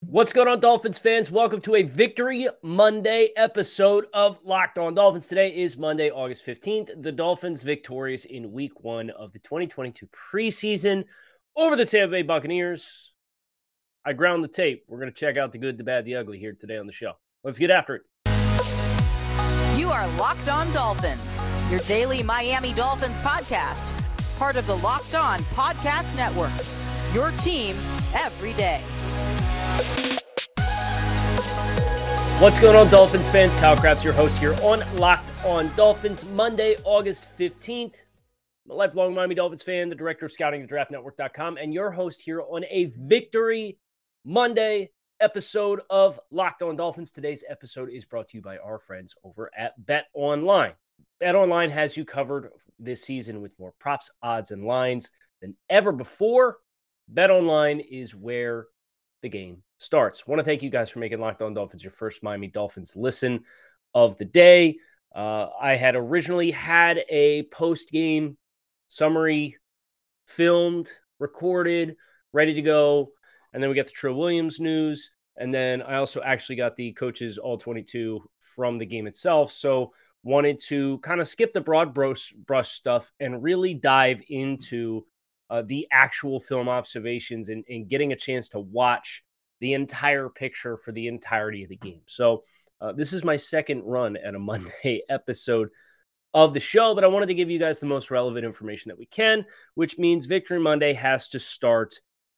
What's going on, Dolphins fans? Welcome to a Victory Monday episode of Locked On Dolphins. Today is Monday, August 15th. The Dolphins victorious in week one of the 2022 preseason over the Tampa Bay Buccaneers. I ground the tape. We're going to check out the good, the bad, the ugly here today on the show. Let's get after it. You are Locked On Dolphins, your daily Miami Dolphins podcast, part of the Locked On Podcast Network. Your team every day. What's going on, Dolphins fans? Kyle Crabbs, your host here on Locked On Dolphins, Monday, August 15th. I'm a lifelong Miami Dolphins fan, the director of scouting at draftnetwork.com, and your host here on a Victory Monday episode of Locked On Dolphins. Today's episode is brought to you by our friends over at Bet Online. Bet Online has you covered this season with more props, odds, and lines than ever before. Bet Online is where the game starts. Want to thank you guys for making Locked On Dolphins your first Miami Dolphins listen of the day. Uh, I had originally had a post game summary filmed, recorded, ready to go. And then we got the Trill Williams news. And then I also actually got the coaches all 22 from the game itself. So wanted to kind of skip the broad brush, brush stuff and really dive into uh, the actual film observations and, and getting a chance to watch the entire picture for the entirety of the game. So, uh, this is my second run at a Monday episode of the show, but I wanted to give you guys the most relevant information that we can, which means Victory Monday has to start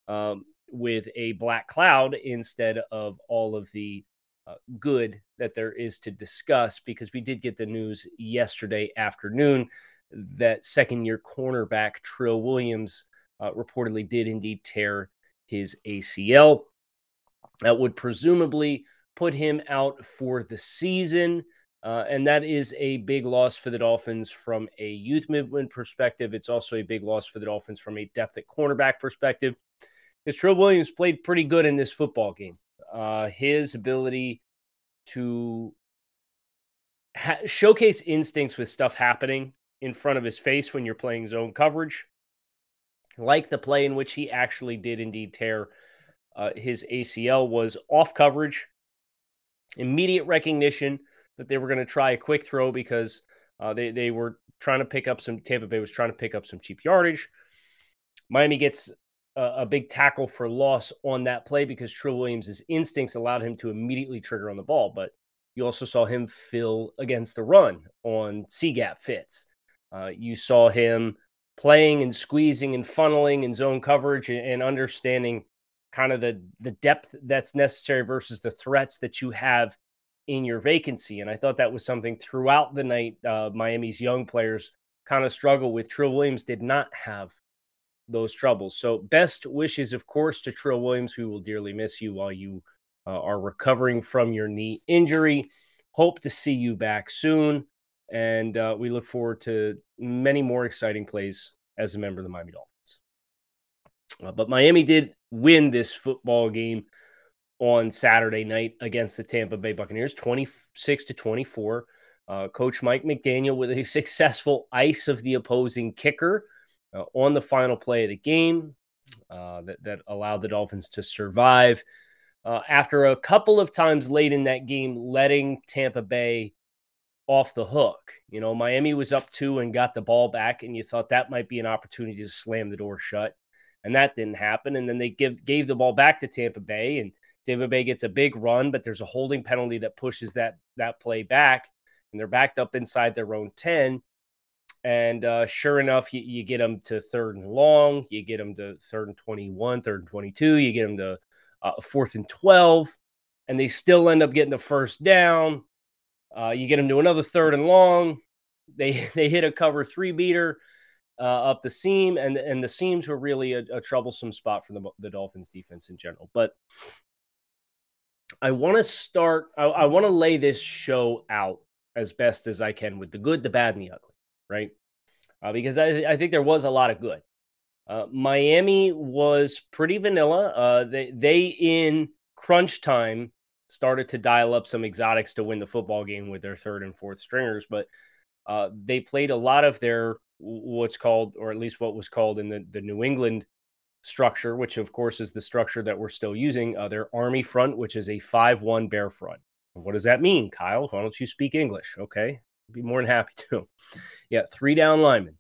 um, with a black cloud instead of all of the uh, good that there is to discuss because we did get the news yesterday afternoon that second year cornerback Trill Williams uh, reportedly did indeed tear his ACL. That would presumably put him out for the season. Uh, and that is a big loss for the Dolphins from a youth movement perspective. It's also a big loss for the Dolphins from a depth at cornerback perspective. Because Trill Williams played pretty good in this football game. Uh, his ability to ha- showcase instincts with stuff happening in front of his face when you're playing zone coverage, like the play in which he actually did indeed tear uh, his ACL was off coverage, immediate recognition that they were going to try a quick throw because uh, they, they were trying to pick up some, Tampa Bay was trying to pick up some cheap yardage. Miami gets a, a big tackle for loss on that play because Trill Williams' instincts allowed him to immediately trigger on the ball. But you also saw him fill against the run on C gap fits. Uh, you saw him playing and squeezing and funneling and zone coverage and, and understanding kind of the the depth that's necessary versus the threats that you have in your vacancy. And I thought that was something throughout the night. Uh, Miami's young players kind of struggle with. Trill Williams did not have those troubles. So best wishes, of course, to Trill Williams. We will dearly miss you while you uh, are recovering from your knee injury. Hope to see you back soon. And uh, we look forward to many more exciting plays as a member of the Miami Dolphins. Uh, but Miami did win this football game on Saturday night against the Tampa Bay Buccaneers, 26 to 24. Uh, Coach Mike McDaniel with a successful ice of the opposing kicker uh, on the final play of the game uh, that, that allowed the Dolphins to survive. Uh, after a couple of times late in that game, letting Tampa Bay off the hook. You know, Miami was up two and got the ball back, and you thought that might be an opportunity to slam the door shut and that didn't happen. And then they give gave the ball back to Tampa Bay, and Tampa Bay gets a big run, but there's a holding penalty that pushes that that play back, and they're backed up inside their own ten. And uh, sure enough, you, you, get them to third and long, you get them to third and 21, third and 22, you get them to uh, fourth and 12, and they still end up getting the first down. Uh, you get them to another third and long. They they hit a cover three beater uh, up the seam, and and the seams were really a, a troublesome spot for the the Dolphins defense in general. But I want to start. I, I want to lay this show out as best as I can with the good, the bad, and the ugly, right? Uh, because I, I think there was a lot of good. Uh, Miami was pretty vanilla. Uh, they they in crunch time started to dial up some exotics to win the football game with their third and fourth stringers, but uh, they played a lot of their what's called, or at least what was called in the, the New England structure, which of course is the structure that we're still using, uh, their Army front, which is a 5 1 bear front. What does that mean, Kyle? Why don't you speak English? Okay. I'd be more than happy to. Yeah, three down linemen.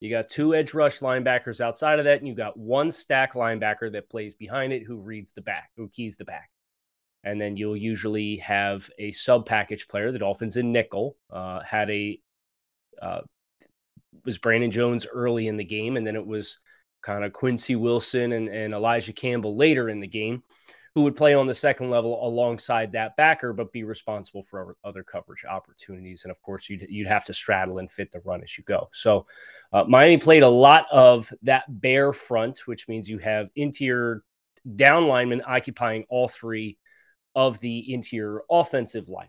You got two edge rush linebackers outside of that, and you got one stack linebacker that plays behind it who reads the back, who keys the back. And then you'll usually have a sub package player. The Dolphins in nickel uh, had a uh, was Brandon Jones early in the game, and then it was kind of Quincy Wilson and, and Elijah Campbell later in the game who would play on the second level alongside that backer, but be responsible for other coverage opportunities. And of course, you'd, you'd have to straddle and fit the run as you go. So uh, Miami played a lot of that bear front, which means you have interior down linemen occupying all three of the interior offensive line.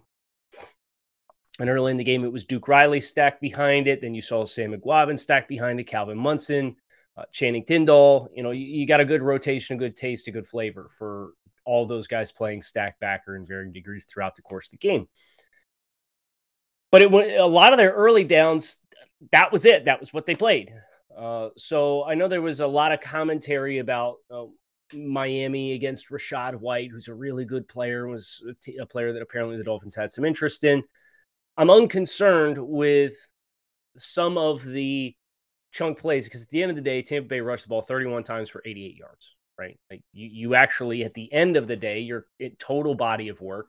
And early in the game, it was Duke Riley stacked behind it. Then you saw Sam Eguavoen stacked behind it, Calvin Munson, uh, Channing Tindall. You know, you, you, got a good rotation, a good taste, a good flavor for all those guys playing stack backer in varying degrees throughout the course of the game. But it a lot of their early downs. That was it. That was what they played. Uh, so I know there was a lot of commentary about uh, Miami against Rachaad White, who's a really good player, was a, t- a player that apparently the Dolphins had some interest in. I'm unconcerned with some of the chunk plays because at the end of the day, Tampa Bay rushed the ball 31 times for 88 yards right? Like you, you actually, at the end of the day, your total body of work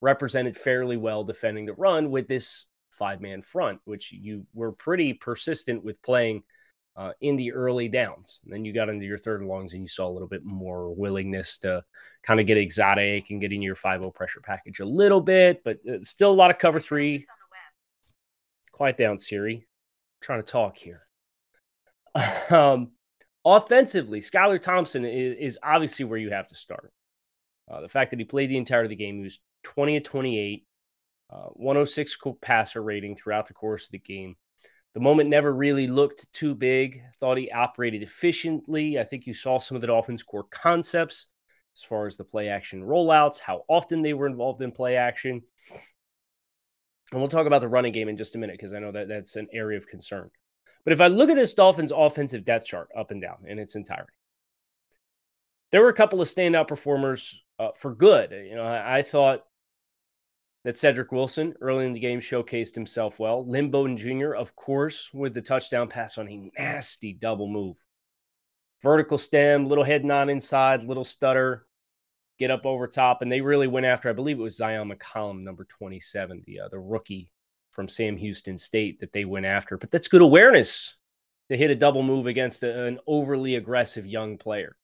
represented fairly well defending the run with this five man front, which you were pretty persistent with playing uh, in the early downs. And then you got into your third and longs and you saw a little bit more willingness to kind of get exotic and get in your 5 0 pressure package a little bit, but uh, still a lot of cover three. Quiet down, Siri. I'm trying to talk here. um, Offensively, Skylar Thompson is, is obviously where you have to start. Uh, the fact that he played the entirety of the game, he was 20 to 28, uh, 106 passer rating throughout the course of the game. The moment never really looked too big. Thought he operated efficiently. I think you saw some of the Dolphins' core concepts as far as the play action rollouts, how often they were involved in play action. And we'll talk about the running game in just a minute because I know that that's an area of concern. But if I look at this Dolphins offensive depth chart up and down in its entirety, there were a couple of standout performers uh, for good. You know, I, I, thought that Cedric Wilson early in the game showcased himself well. Lynn Bowden Jr., of course, with the touchdown pass on a nasty double move. Vertical stem, little head nod inside, little stutter, get up over top. And they really went after, I believe it was Zyon McCollum, number 27, the, uh, the rookie from Sam Houston State that they went after. But that's good awareness to hit a double move against a, an overly aggressive young player,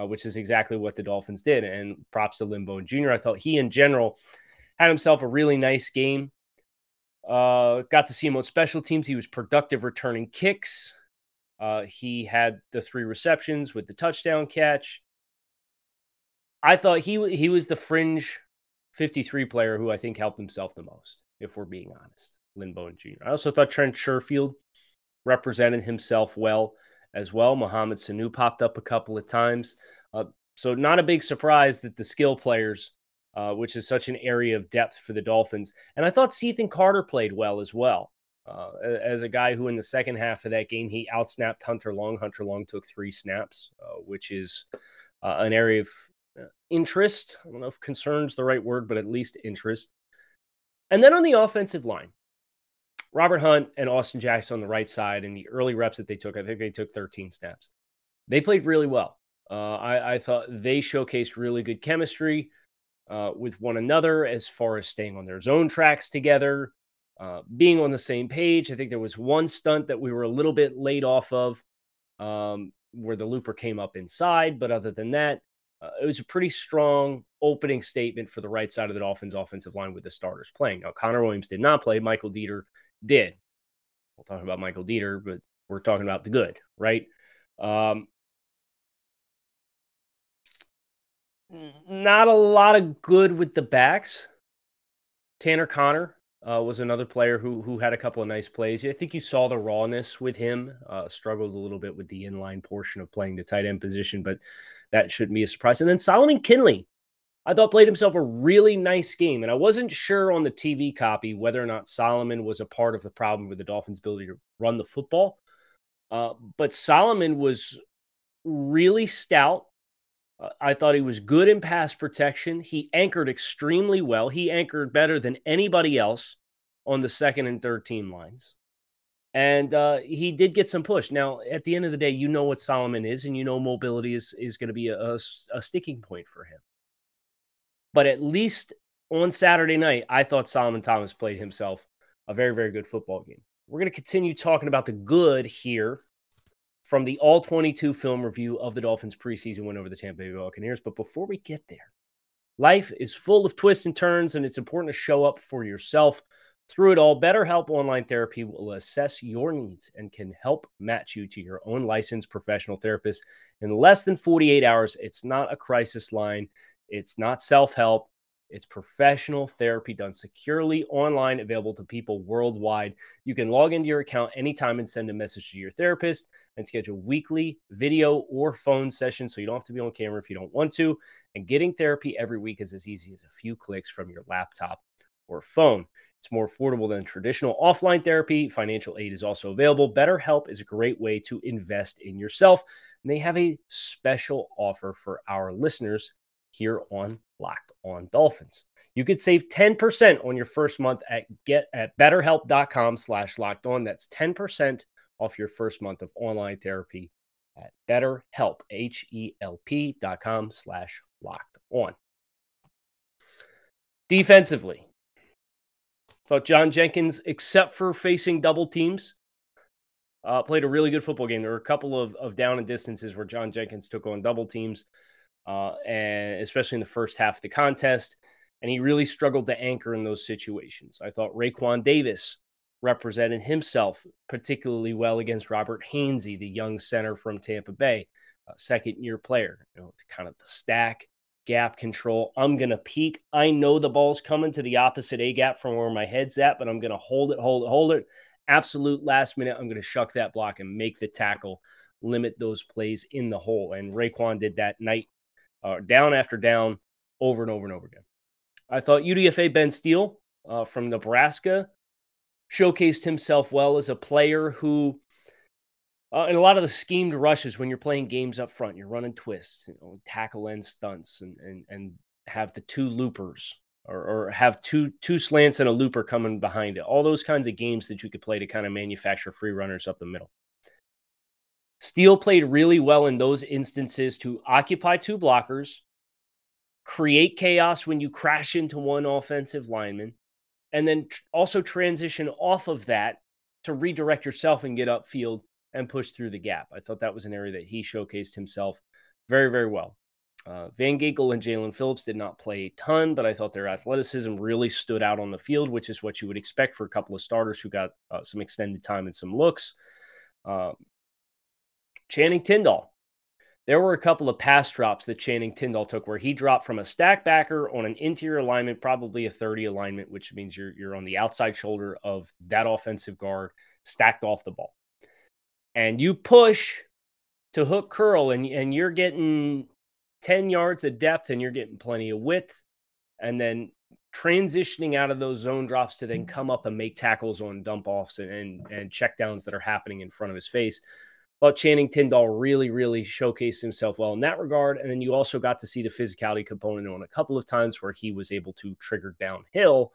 uh, which is exactly what the Dolphins did. And props to Bowden Jr. I thought he, in general, had himself a really nice game. Uh, got to see him on special teams. He was productive returning kicks. Uh, he had the three receptions with the touchdown catch. I thought he he was the fringe 53 player who I think helped himself the most if we're being honest. Lynn Bowden Jr. I also thought Trent Sherfield represented himself well as well. Mohamed Sanu popped up a couple of times. Uh, so, not a big surprise that the skill players, uh, which is such an area of depth for the Dolphins. And I thought Cethan Carter played well as well. Uh, as a guy who, in the second half of that game, he outsnapped Hunter Long. Hunter Long took three snaps, uh, which is uh, an area of uh, interest. I don't know if concern's the right word, but at least interest. And then on the offensive line, Robert Hunt and Austin Jackson on the right side and the early reps that they took, I think they took 13 snaps. They played really well. Uh, I, I, thought they showcased really good chemistry uh, with one another as far as staying on their zone tracks together, uh, being on the same page. I think there was one stunt that we were a little bit late off of um, where the looper came up inside. But other than that, uh, it was a pretty strong opening statement for the right side of the Dolphins offensive line with the starters playing. Now, Connor Williams did not play. Michael Deiter did. We'll talk about Michael Deiter, but we're talking about the good, right? Um, not a lot of good with the backs. Tanner Conner uh, was another player who who had a couple of nice plays. I think you saw the rawness with him. Uh, struggled a little bit with the inline portion of playing the tight end position, but that shouldn't be a surprise. And then Solomon Kindley, I thought played himself a really nice game. And I wasn't sure on the TV copy whether or not Solomon was a part of the problem with the Dolphins' ability to run the football. Uh, but Solomon was really stout. I thought he was good in pass protection. He anchored extremely well. He anchored better than anybody else on the second and third team lines. And uh, he did get some push. Now, at the end of the day, you know what Solomon is, and you know mobility is, is going to be a, a, a sticking point for him. But at least on Saturday night, I thought Solomon Thomas played himself a very, very good football game. We're going to continue talking about the good here from the all 22 film review of the Dolphins preseason win over the Tampa Bay Buccaneers. But before we get there, life is full of twists and turns, and it's important to show up for yourself. Through it all, BetterHelp Online Therapy will assess your needs and can help match you to your own licensed professional therapist in less than 48 hours. It's not a crisis line, it's not self help. It's professional therapy done securely online, available to people worldwide. You can log into your account anytime and send a message to your therapist and schedule weekly video or phone sessions so you don't have to be on camera if you don't want to. And getting therapy every week is as easy as a few clicks from your laptop or phone. It's more affordable than traditional offline therapy. Financial aid is also available. BetterHelp is a great way to invest in yourself. And they have a special offer for our listeners here on Locked On Dolphins. You could save 10% on your first month at get at betterhelp.com slash locked on. That's 10% off your first month of online therapy at betterhelp, H-E-L-P dot com slash locked on. Defensively, thought John Jenkins, except for facing double teams, uh, played a really good football game. There were a couple of, of down and distances where John Jenkins took on double teams uh, and especially in the first half of the contest. And he really struggled to anchor in those situations. I thought Raekwon Davis represented himself particularly well against Robert Hainsey, the young center from Tampa Bay, second year player. You know, kind of the stack, gap control. I'm going to peek. I know the ball's coming to the opposite A gap from where my head's at, but I'm going to hold it, hold it, hold it. Absolute last minute, I'm going to shuck that block and make the tackle, limit those plays in the hole. And Raekwon did that night uh, down after down, over and over and over again. I thought UDFA Ben Steele uh, from Nebraska showcased himself well as a player who, uh, in a lot of the schemed rushes, when you're playing games up front, you're running twists, you know, tackle end stunts, and and and have the two loopers or, or have two two slants and a looper coming behind it. All those kinds of games that you could play to kind of manufacture free runners up the middle. Steele played really well in those instances to occupy two blockers, create chaos when you crash into one offensive lineman, and then tr- also transition off of that to redirect yourself and get upfield and push through the gap. I thought that was an area that he showcased himself very, very well. Uh, Van Ginkel and Jaelan Phillips did not play a ton, but I thought their athleticism really stood out on the field, which is what you would expect for a couple of starters who got uh, some extended time and some looks. Uh, Channing Tindall. There were a couple of pass drops that Channing Tindall took where he dropped from a stack backer on an interior alignment, probably a 30 alignment, which means you're, you're on the outside shoulder of that offensive guard, stacked off the ball. And you push to hook curl, and, and you're getting 10 yards of depth and you're getting plenty of width. And then transitioning out of those zone drops to then mm. come up and make tackles on dump offs and, and, and check downs that are happening in front of his face but Channing Tindall really, really showcased himself well in that regard. And then you also got to see the physicality component on a couple of times where he was able to trigger downhill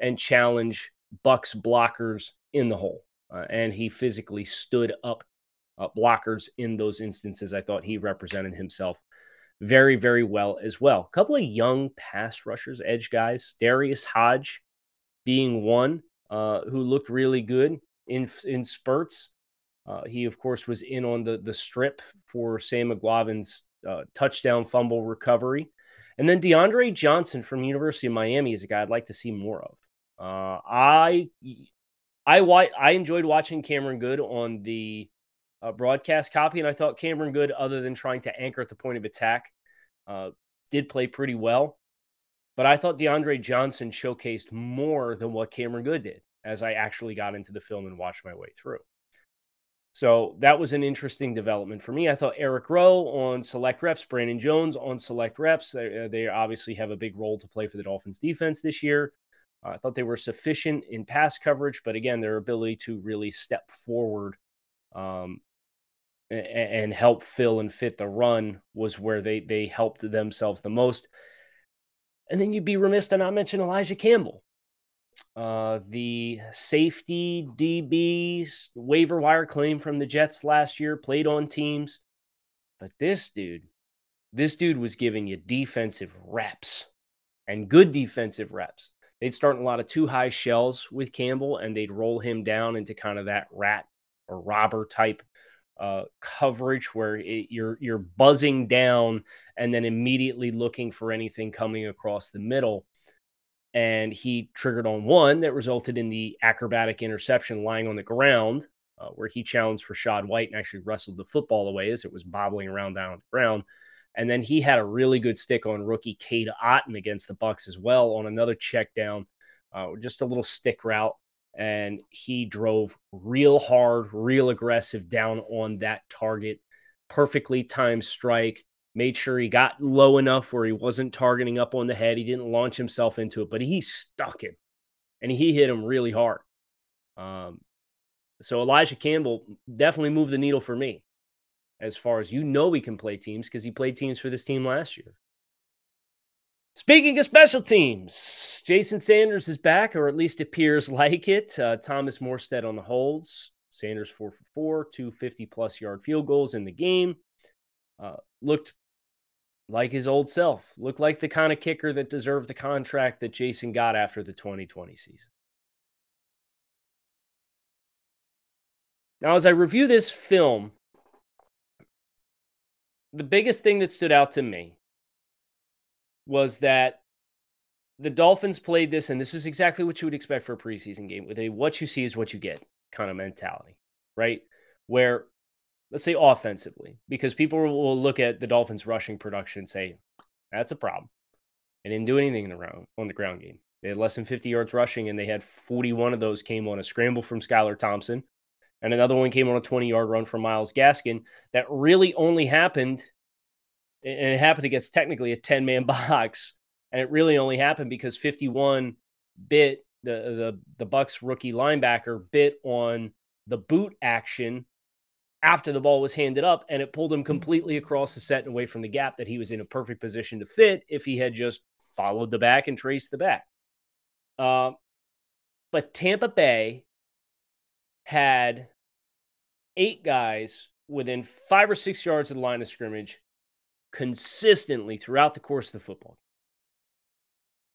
and challenge Bucs blockers in the hole. Uh, and he physically stood up uh, blockers in those instances. I thought he represented himself very, very well as well. A couple of young pass rushers, edge guys, Darius Hodge being one uh, who looked really good in in spurts. Uh, he, of course, was in on the the strip for Sam Eguavoen's uh, touchdown fumble recovery, and then DeAndre Johnson from University of Miami is a guy I'd like to see more of. Uh, I I I enjoyed watching Cameron Goode on the uh, broadcast copy, and I thought Cameron Goode, other than trying to anchor at the point of attack, uh, did play pretty well. But I thought DeAndre Johnson showcased more than what Cameron Goode did as I actually got into the film and watched my way through. So that was an interesting development for me. I thought Eric Rowe on select reps, Brandon Jones on select reps. They, uh, they obviously have a big role to play for the Dolphins defense this year. I thought they were sufficient in pass coverage, but again, their ability to really step forward um, and help fill and fit the run was where they they helped themselves the most. And then you'd be remiss to not mention Elijah Campbell, uh, the safety DBs waiver wire claim from the Jets last year, played on teams. But this dude, this dude was giving you defensive reps and good defensive reps. They'd start a lot of two high shells with Campbell and they'd roll him down into kind of that rat or robber type uh, coverage where it, you're you're buzzing down and then immediately looking for anything coming across the middle. And he triggered on one that resulted in the acrobatic interception lying on the ground, uh, where he challenged Rachaad White and actually wrestled the football away as it was bobbling around down on the ground. And then he had a really good stick on rookie Cade Otton against the Bucs as well on another check down, uh, just a little stick route and he drove real hard, real aggressive down on that target. Perfectly timed strike. Made sure he got low enough where he wasn't targeting up on the head. He didn't launch himself into it, but he stuck him and he hit him really hard. Um, so Elijah Campbell definitely moved the needle for me as far as you know he can play teams because he played teams for this team last year. Speaking of special teams, Jason Sanders is back, or at least appears like it. Uh, Thomas Morstead on the holds. Sanders four for four, 250 plus yard field goals in the game. Uh, looked like his old self. Looked like the kind of kicker that deserved the contract that Jason got after the 2020 season. Now, as I review this film, the biggest thing that stood out to me was that the Dolphins played this, and this is exactly what you would expect for a preseason game with a what you see is what you get kind of mentality, right? Where, let's say offensively, because people will look at the Dolphins' rushing production and say, that's a problem. They didn't do anything in the round, on the ground game. They had less than 50 yards rushing, and they had 41 of those came on a scramble from Skylar Thompson. And another one came on a 20 yard run from Myles Gaskin that really only happened and it happened against technically a 10 man box and it really only happened because 51 bit the the the Bucs rookie linebacker bit on the boot action after the ball was handed up and it pulled him completely across the set and away from the gap that he was in a perfect position to fit if he had just followed the back and traced the back. Uh, but Tampa Bay had eight guys within five or six yards of the line of scrimmage consistently throughout the course of the football.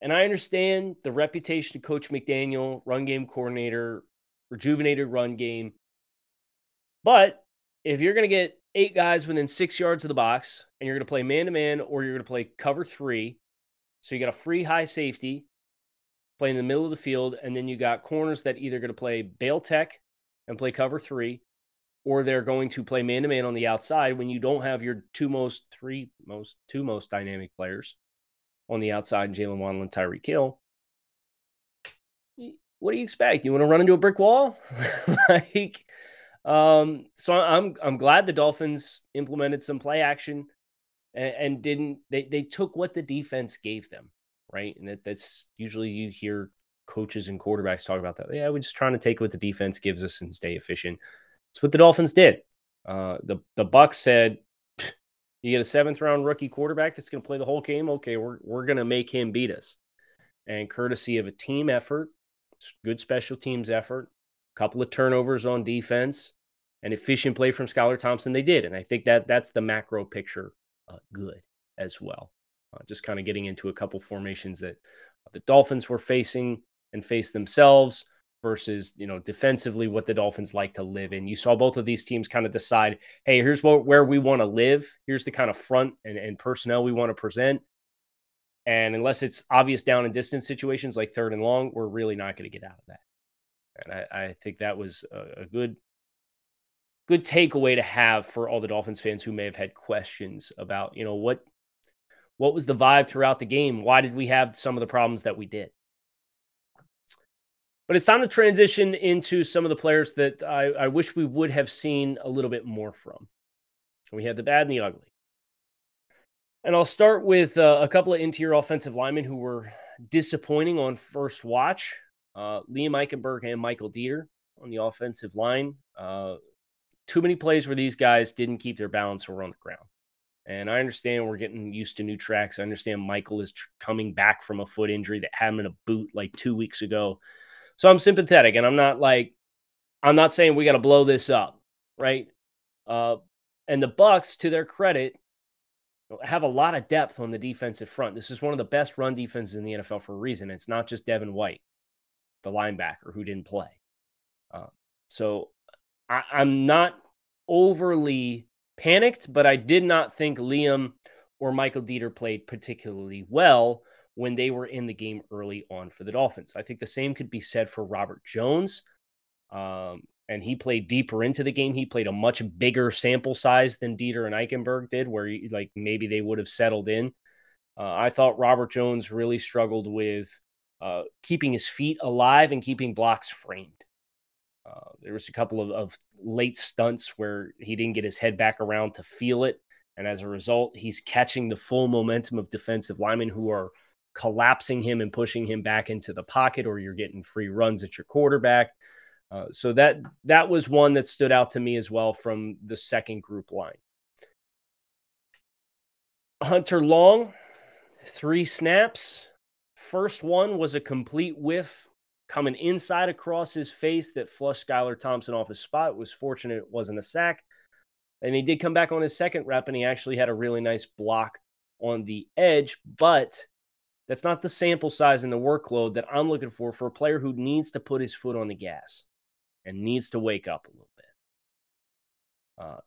And I understand the reputation of Coach McDaniel, run game coordinator, rejuvenated run game. But if you're going to get eight guys within six yards of the box and you're going to play man to man or you're going to play cover three, so you got a free high safety playing in the middle of the field, and then you got corners that either going to play bail tech and play cover three, or they're going to play man to man on the outside when you don't have your two most, three most, two most dynamic players on the outside, Jaylen Waddle and Tyreek Hill. What do you expect? You want to run into a brick wall? like, um, so I'm I'm glad the Dolphins implemented some play action and, and didn't they they took what the defense gave them, right? And that, that's usually you hear coaches and quarterbacks talk about that. Yeah, we're just trying to take what the defense gives us and stay efficient. It's what the Dolphins did. Uh, the the Bucs said, "You get a seventh round rookie quarterback that's going to play the whole game. Okay, we're we're going to make him beat us." And courtesy of a team effort, good special teams effort, a couple of turnovers on defense, and efficient play from Skylar Thompson, they did. And I think that that's the macro picture uh, good as well. Uh, just kind of getting into a couple formations that the Dolphins were facing and faced themselves versus you know defensively what the Dolphins like to live in. You saw both of these teams kind of decide, hey, here's what, where we want to live. Here's the kind of front and, and personnel we want to present. And unless it's obvious down and distance situations like third and long, we're really not going to get out of that. And I, I think that was a, a good good takeaway to have for all the Dolphins fans who may have had questions about, you know, what what was the vibe throughout the game? Why did we have some of the problems that we did? But it's time to transition into some of the players that I, I wish we would have seen a little bit more from. We had the bad and the ugly. And I'll start with uh, a couple of interior offensive linemen who were disappointing on first watch uh, Liam Eichenberg and Michael Deiter on the offensive line. Uh, too many plays where these guys didn't keep their balance or on the ground. And I understand we're getting used to new tracks. I understand Michael is tr- coming back from a foot injury that had him in a boot like two weeks ago. So I'm sympathetic and I'm not like, I'm not saying we got to blow this up, right? Uh, and the Bucs, to their credit, have a lot of depth on the defensive front. This is one of the best run defenses in the NFL for a reason. It's not just Devin White, the linebacker who didn't play. Uh, so I, I'm not overly panicked, but I did not think Liam or Michael Deiter played particularly well when they were in the game early on for the Dolphins. I think the same could be said for Robert Jones. Um, and he played deeper into the game. He played a much bigger sample size than Deiter and Eichenberg did, where he, like maybe they would have settled in. Uh, I thought Robert Jones really struggled with uh, keeping his feet alive and keeping blocks framed. Uh, there was a couple of, of late stunts where he didn't get his head back around to feel it. And as a result, he's catching the full momentum of defensive linemen who are collapsing him and pushing him back into the pocket, or you're getting free runs at your quarterback. Uh, so that that was one that stood out to me as well from the second group line. Hunter Long, three snaps. First one was a complete whiff coming inside across his face that flushed Skylar Thompson off his spot. Was fortunate it wasn't a sack. And he did come back on his second rep and he actually had a really nice block on the edge, but that's not the sample size and the workload that I'm looking for for a player who needs to put his foot on the gas and needs to wake up a little bit. Uh,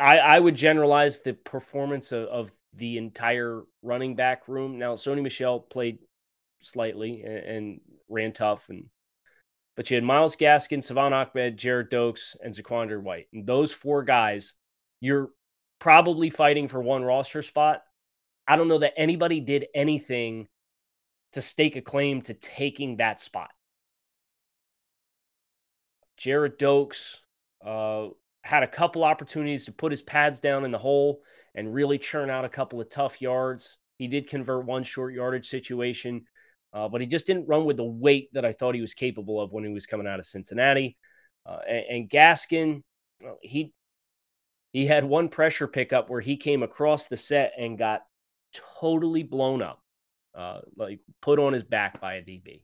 I, I would generalize the performance of, of, the entire running back room. Now, Sony Michel played slightly and, and, ran tough, and but you had Myles Gaskin, Salvon Ahmed, Gerrid Doaks, and ZaQuandre White. And those four guys, you're probably fighting for one roster spot. I don't know that anybody did anything to stake a claim to taking that spot. Gerrid Doaks uh, had a couple opportunities to put his pads down in the hole and really churn out a couple of tough yards. He did convert one short yardage situation, uh, but he just didn't run with the weight that I thought he was capable of when he was coming out of Cincinnati. Uh, and, and, Gaskin, he he had one pressure pickup where he came across the set and got totally blown up, uh, like put on his back by a DB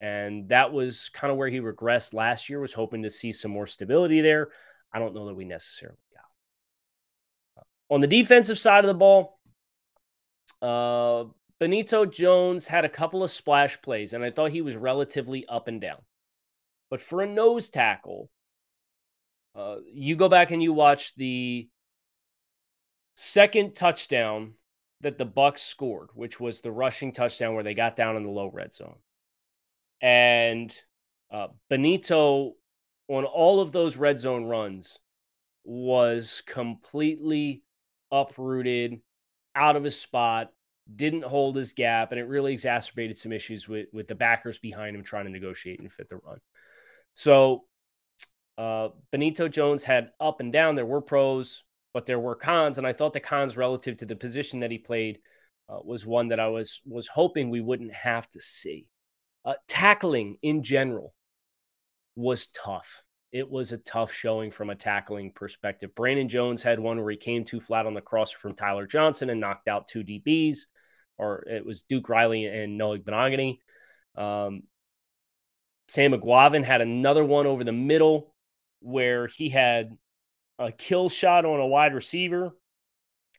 and that was kind of where he regressed last year was hoping to see some more stability there. I don't know that we necessarily got. On the defensive side of the ball uh, benito jones had a couple of splash plays and i thought he was relatively up and down. But for a nose tackle uh, you go back and you watch the second touchdown that the Bucs scored which was the rushing touchdown where they got down in the low red zone. And uh, Benito, on all of those red zone runs, was completely uprooted, out of his spot, didn't hold his gap, and it really exacerbated some issues with, with the backers behind him trying to negotiate and fit the run. So uh, Benito Jones had up and down. There were pros, but there were cons, and I thought the cons relative to the position that he played uh, was one that I was was hoping we wouldn't have to see. Uh, tackling in general was tough. It was a tough showing from a tackling perspective. Brandon Jones had one where he came too flat on the crosser from Tyler Johnson and knocked out two DBs, or it was Duke Riley and Noah Igbinoghene. Um, Sam Eguavoen had another one over the middle where he had a kill shot on a wide receiver.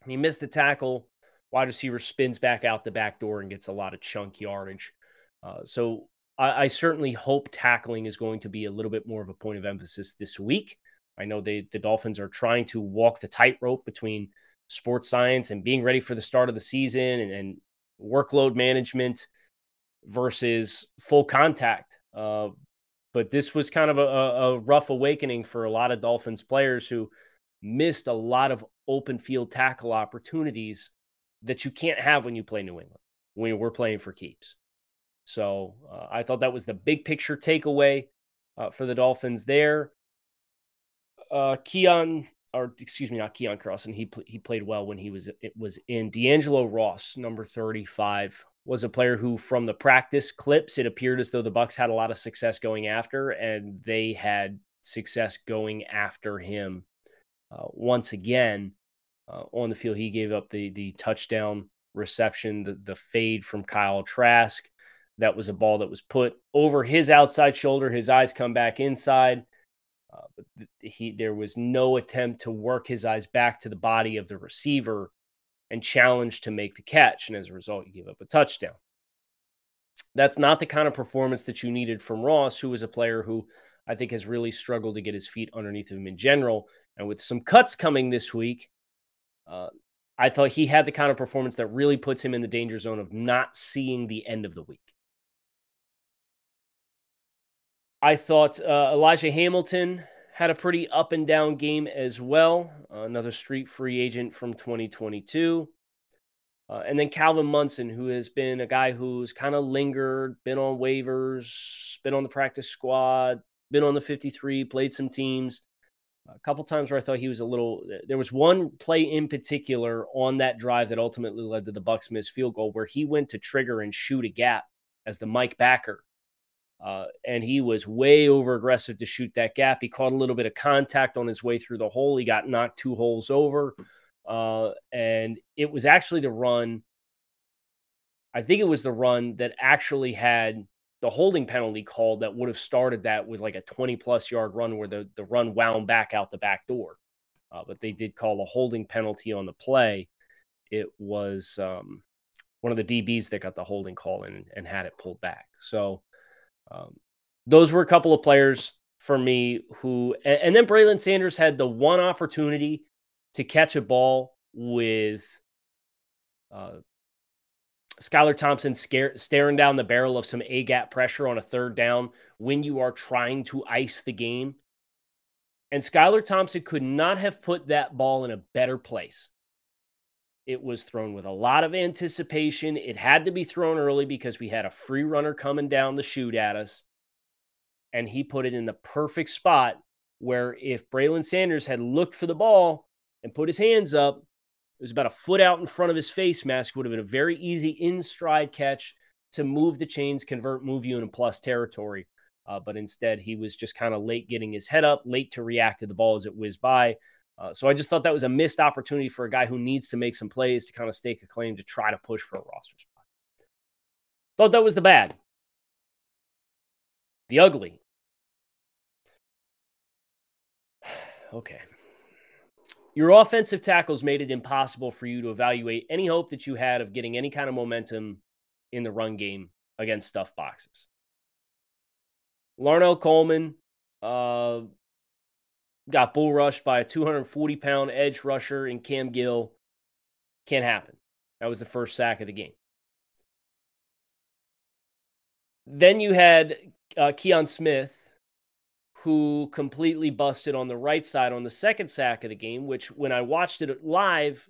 He missed the tackle. Wide receiver spins back out the back door and gets a lot of chunk yardage. Uh, so I, I, certainly hope tackling is going to be a little bit more of a point of emphasis this week. I know they, the Dolphins are trying to walk the tightrope between sports science and being ready for the start of the season and, and workload management versus full contact. Uh, but this was kind of a, a, rough awakening for a lot of Dolphins players who missed a lot of open field tackle opportunities that you can't have when you play New England, when we're playing for keeps. So uh, I thought that was the big picture takeaway uh, for the Dolphins there. Uh, Keon, or excuse me, not Keon Carlson. He pl- he played well when he was it was in. D'Angelo Ross, number thirty five, was a player who, from the practice clips, it appeared as though the Bucs had a lot of success going after, and they had success going after him. Uh, once again, uh, on the field, he gave up the the touchdown reception, the the fade from Kyle Trask. That was a ball that was put over his outside shoulder. His eyes come back inside. Uh, but he there was no attempt to work his eyes back to the body of the receiver and challenge to make the catch. And as a result, you give up a touchdown. That's not the kind of performance that you needed from Ross, who was a player who I think has really struggled to get his feet underneath him in general. And with some cuts coming this week, uh, I thought he had the kind of performance that really puts him in the danger zone of not seeing the end of the week. I thought uh, Elijah Hamilton had a pretty up and down game as well. Uh, another street free agent from 2022. Uh, and then Calvin Munson, who has been a guy who's kind of lingered, been on waivers, been on the practice squad, been on the 53, played some teams. A couple times where I thought he was a little. There was one play in particular on that drive that ultimately led to the Bucs' missed field goal, where he went to trigger and shoot a gap as the Mike backer, uh, and he was way over aggressive to shoot that gap. He caught a little bit of contact on his way through the hole. He got knocked two holes over. Uh, and it was actually the run. I think it was the run that actually had the holding penalty called that would have started that with like a 20 plus yard run where the, the run wound back out the back door. Uh, but they did call a holding penalty on the play. It was um, one of the DBs that got the holding call and, and had it pulled back. So um, those were a couple of players for me who, and, and then Braylon Sanders had the one opportunity to catch a ball with uh, Skylar Thompson scare, staring down the barrel of some A gap pressure on a third down when you are trying to ice the game. And Skylar Thompson could not have put that ball in a better place. It was thrown with a lot of anticipation. It had to be thrown early because we had a free runner coming down the chute at us. And he put it in the perfect spot where if Braylon Sanders had looked for the ball and put his hands up, it was about a foot out in front of his face mask. Would have been a very easy in stride catch to move the chains, convert, move you into plus territory. Uh, but instead, he was just kind of late getting his head up, late to react to the ball as it whizzed by. Uh, so I just thought that was a missed opportunity for a guy who needs to make some plays to kind of stake a claim to try to push for a roster spot. Thought that was the bad. The ugly. okay. Your offensive tackles made it impossible for you to evaluate any hope that you had of getting any kind of momentum in the run game against stuff boxes. Larnell Coleman uh, got bull rushed by a 240 pound edge rusher in Cam Gill. Can't happen. That was the first sack of the game. Then you had uh, Kion Smith who completely busted on the right side on the second sack of the game, which when I watched it live,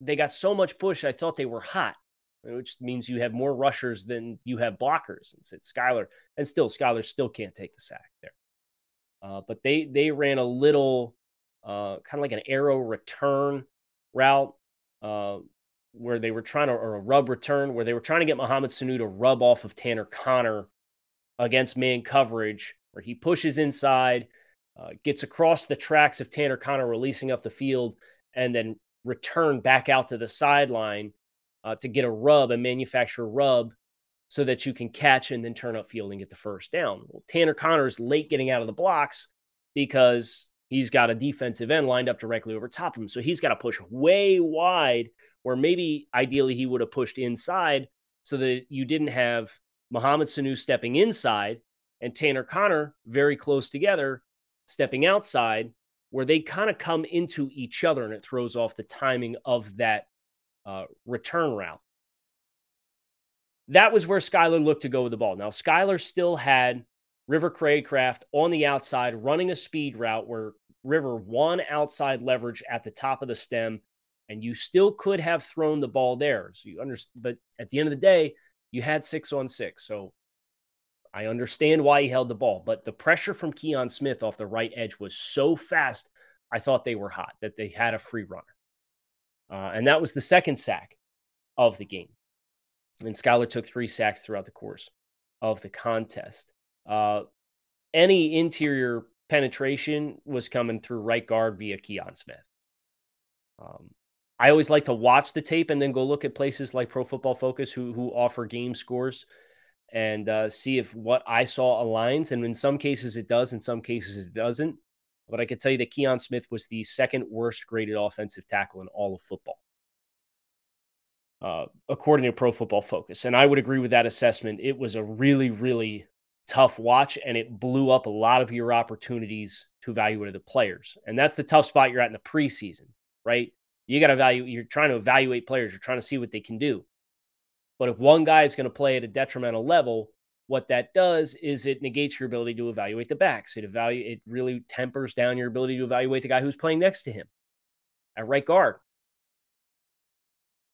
they got so much push, I thought they were hot, which means you have more rushers than you have blockers. And said Skylar, and still Skylar still can't take the sack there. Uh, but they they ran a little uh, kind of like an arrow return route uh, where they were trying to, or a rub return, where they were trying to get Mohamed Sanu to rub off of Tanner Conner against man coverage where he pushes inside, uh, gets across the tracks of Tanner Conner releasing up the field, and then return back out to the sideline uh, to get a rub, and manufacture a rub, so that you can catch and then turn up field and get the first down. Well, Tanner Conner is late getting out of the blocks because he's got a defensive end lined up directly over top of him. So he's got to push way wide, where maybe ideally he would have pushed inside so that you didn't have Mohamed Sanu stepping inside and Tanner Conner very close together, stepping outside, where they kind of come into each other and it throws off the timing of that uh, return route. That was where Skylar looked to go with the ball. Now, Skylar still had River Cracraft on the outside running a speed route where River won outside leverage at the top of the stem, and you still could have thrown the ball there. So you understand, but at the end of the day, you had six on six. So I understand why he held the ball, but the pressure from Kion Smith off the right edge was so fast. I thought they were hot, that they had a free runner. Uh, and that was the second sack of the game. And Skylar took three sacks throughout the course of the contest. Uh, any interior penetration was coming through right guard via Kion Smith. Um, I always like to watch the tape and then go look at places like Pro Football Focus who who offer game scores and uh, see if what I saw aligns. And in some cases it does, in some cases it doesn't. But I can tell you that Kion Smith was the second worst graded offensive tackle in all of football, uh, according to Pro Football Focus. And I would agree with that assessment. It was a really, really tough watch, and it blew up a lot of your opportunities to evaluate the players. And that's the tough spot you're at in the preseason, right? You got to value. You're trying to evaluate players. You're trying to see what they can do. But if one guy is going to play at a detrimental level, what that does is it negates your ability to evaluate the backs. It evaluate it really tempers down your ability to evaluate the guy who's playing next to him at right guard.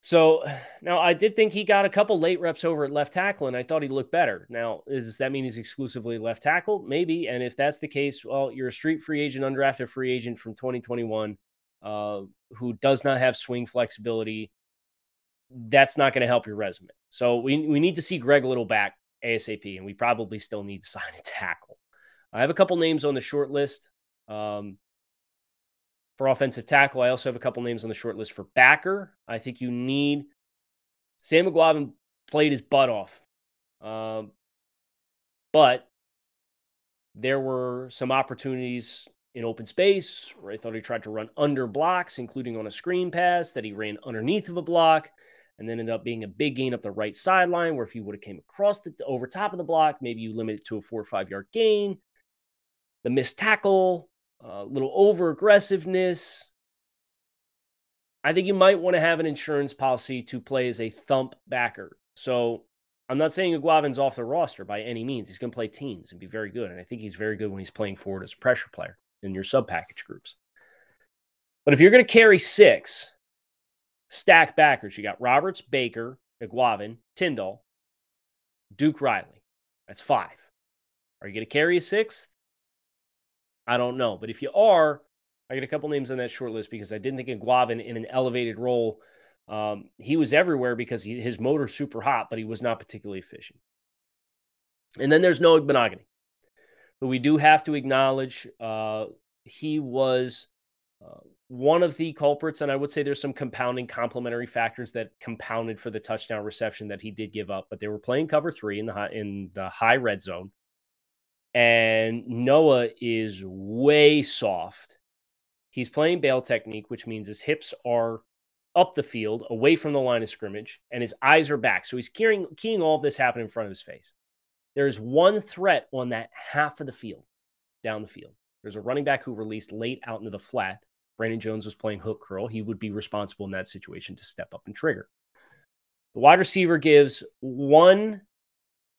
So now I did think he got a couple late reps over at left tackle, and I thought he looked better. Now, does that mean he's exclusively left tackle? Maybe. And if that's the case, well, you're a street free agent, undrafted free agent from 2021 uh, who does not have swing flexibility. That's not going to help your resume. So we, we need to see Greg Little back ASAP, and we probably still need to sign a tackle. I have a couple names on the short list um, for offensive tackle. I also have a couple names on the short list for backer. I think you need Sam Eguavoen played his butt off, um, but there were some opportunities in open space where I thought he tried to run under blocks, including on a screen pass that he ran underneath of a block and then ended up being a big gain up the right sideline where if he would have came across the over top of the block, maybe you limit it to a four or five yard gain. The missed tackle, a uh, little over aggressiveness. I think you might want to have an insurance policy to play as a thump backer. So I'm not saying Eguavoen's off the roster by any means. He's going to play teams and be very good. And I think he's very good when he's playing forward as a pressure player in your sub package groups. But if you're going to carry six, stack backers. You got Roberts, Baker, Eguavoen, Tindall, Duke Riley. That's five. Are you going to carry a sixth? I don't know. But if you are, I got a couple names on that short list because I didn't think Eguavoen in an elevated role. Um, he was everywhere because he, his motor's super hot, but he was not particularly efficient. And then there's Noah Igbinoghene, who we do have to acknowledge. Uh, he was uh, one of the culprits, and I would say there's some compounding complementary factors that compounded for the touchdown reception that he did give up. But they were playing cover three in the high, in the high red zone, and Noah is way soft. He's playing bail technique, which means his hips are up the field, away from the line of scrimmage, and his eyes are back. So he's keying, keying all of this happen in front of his face. There's one threat on that half of the field, down the field. There's a running back who released late out into the flat Brandon Jones was playing hook curl, he would be responsible in that situation to step up and trigger. The wide receiver gives one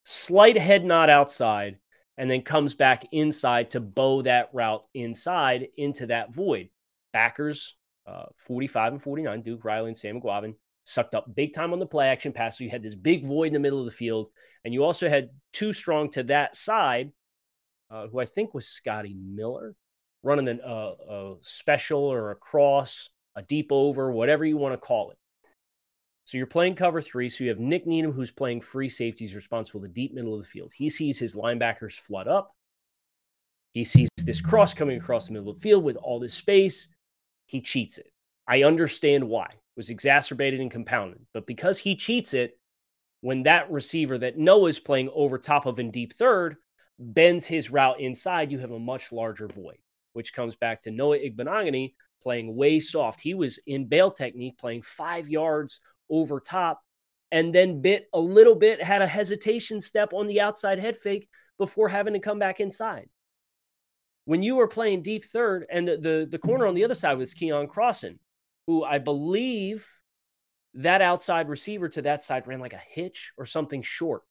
slight head nod outside and then comes back inside to bow that route inside into that void. Backers, uh, 45 and 49, Duke Riley and Sam Eguavoen, sucked up big time on the play action pass. So you had this big void in the middle of the field. And you also had two strong to that side, uh, who I think was Scotty Miller running an, uh, a special or a cross, a deep over, whatever you want to call it. So you're playing cover three. So you have Nik Needham, who's playing free safety, he's responsible the deep middle of the field. He sees his linebackers flood up. He sees this cross coming across the middle of the field with all this space. He cheats it. I understand why. It was exacerbated and compounded. But because he cheats it, when that receiver that Noah's playing over top of in deep third bends his route inside, you have a much larger void which comes back to Noah Igbinoghene playing way soft. He was in bail technique, playing five yards over top, and then bit a little bit, had a hesitation step on the outside head fake before having to come back inside. When you were playing deep third, and the, the, the corner mm-hmm. on the other side was Keion Crossen, who I believe that outside receiver to that side ran like a hitch or something short.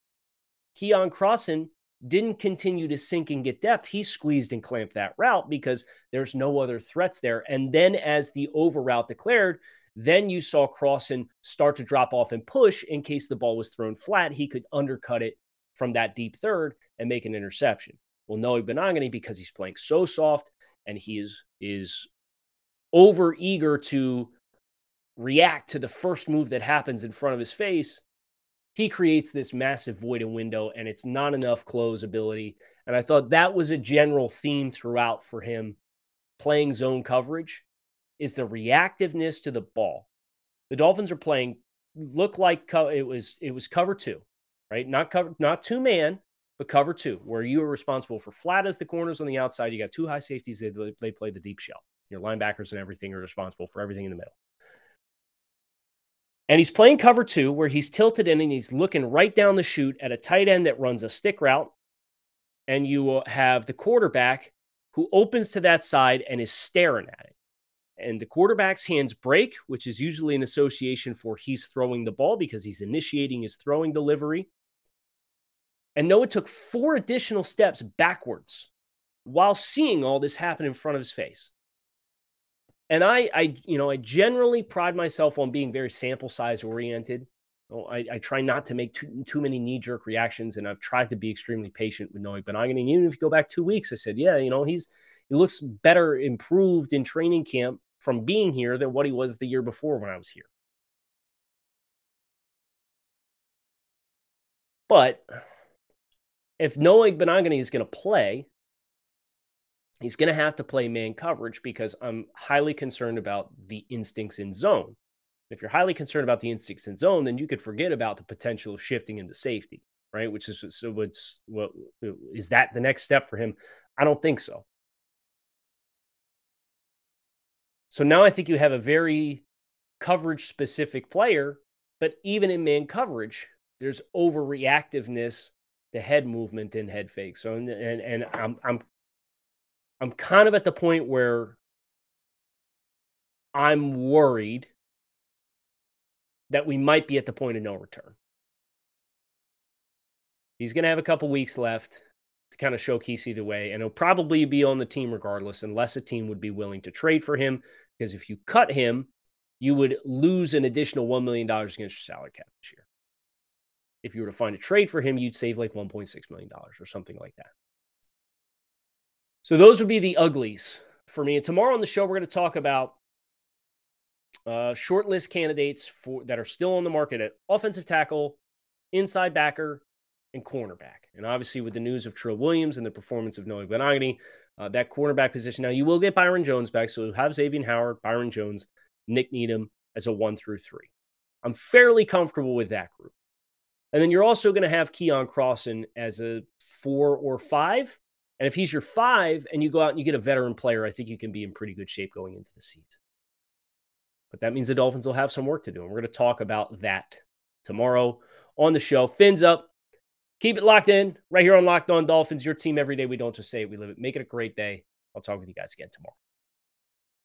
Keion Crossen didn't continue to sink and get depth. He squeezed and clamped that route because there's no other threats there. And then as the over route declared, then you saw Crossen start to drop off and push in case the ball was thrown flat. He could undercut it from that deep third and make an interception. Well, Noah Igbinoghene, because he's playing so soft and he is is over eager to react to the first move that happens in front of his face, he creates this massive void and window, and it's not enough close ability. And I thought that was a general theme throughout for him playing zone coverage is the reactiveness to the ball. The Dolphins are playing look like co- it was it was cover 2, right? Not cover not two man, but cover 2 where you are responsible for flat as the corners on the outside. You got two high safeties they they play the deep shell. Your linebackers and everything are responsible for everything in the middle. And he's playing cover two, where he's tilted in and he's looking right down the chute at a tight end that runs a stick route. And you have the quarterback who opens to that side and is staring at it. And the quarterback's hands break, which is usually an association for he's throwing the ball because he's initiating his throwing delivery. And Noah took four additional steps backwards while seeing all this happen in front of his face and I, I, you know, I generally pride myself on being very sample size oriented. I, I try not to make too, too many knee jerk reactions, and I've tried to be extremely patient with Noah Igbinoghene. Even if you go back two weeks, I said, yeah, you know, he's he looks better improved in training camp from being here than what he was the year before when I was here. But if Noah Igbinoghene is going to play, he's going to have to play man coverage because I'm highly concerned about the instincts in zone. If you're highly concerned about the instincts in zone, then you could forget about the potential of shifting into safety, right? Which is so what's what is that the next step for him? I don't think so. So now I think you have a very coverage specific player, but even in man coverage, there's overreactiveness to head movement and head fake. So and and, and I'm I'm I'm kind of at the point where I'm worried that we might be at the point of no return. He's going to have a couple weeks left to kind of showcase either way, and he'll probably be on the team regardless, unless a team would be willing to trade for him. Because if you cut him, you would lose an additional $1 million against your salary cap this year. If you were to find a trade for him, you'd save like $1.6 million or something like that. So those would be the uglies for me. And tomorrow on the show, we're going to talk about uh, shortlist candidates for that are still on the market at offensive tackle, inside backer, and cornerback. And obviously, with the news of Trill Williams and the performance of Noah Igbinoghene, uh, that cornerback position. Now, you will get Byron Jones back. So you have Xavier Howard, Byron Jones, Nik Needham as a one through three. I'm fairly comfortable with that group. And then you're also going to have Keion Crossen as a four or five. And if he's your five and you go out and you get a veteran player, I think you can be in pretty good shape going into the season. But that means the Dolphins will have some work to do. And we're going to talk about that tomorrow on the show. Fins up. Keep it locked in right here on Locked On Dolphins, your team every day. We don't just say it, we live it. Make it a great day. I'll talk with you guys again tomorrow.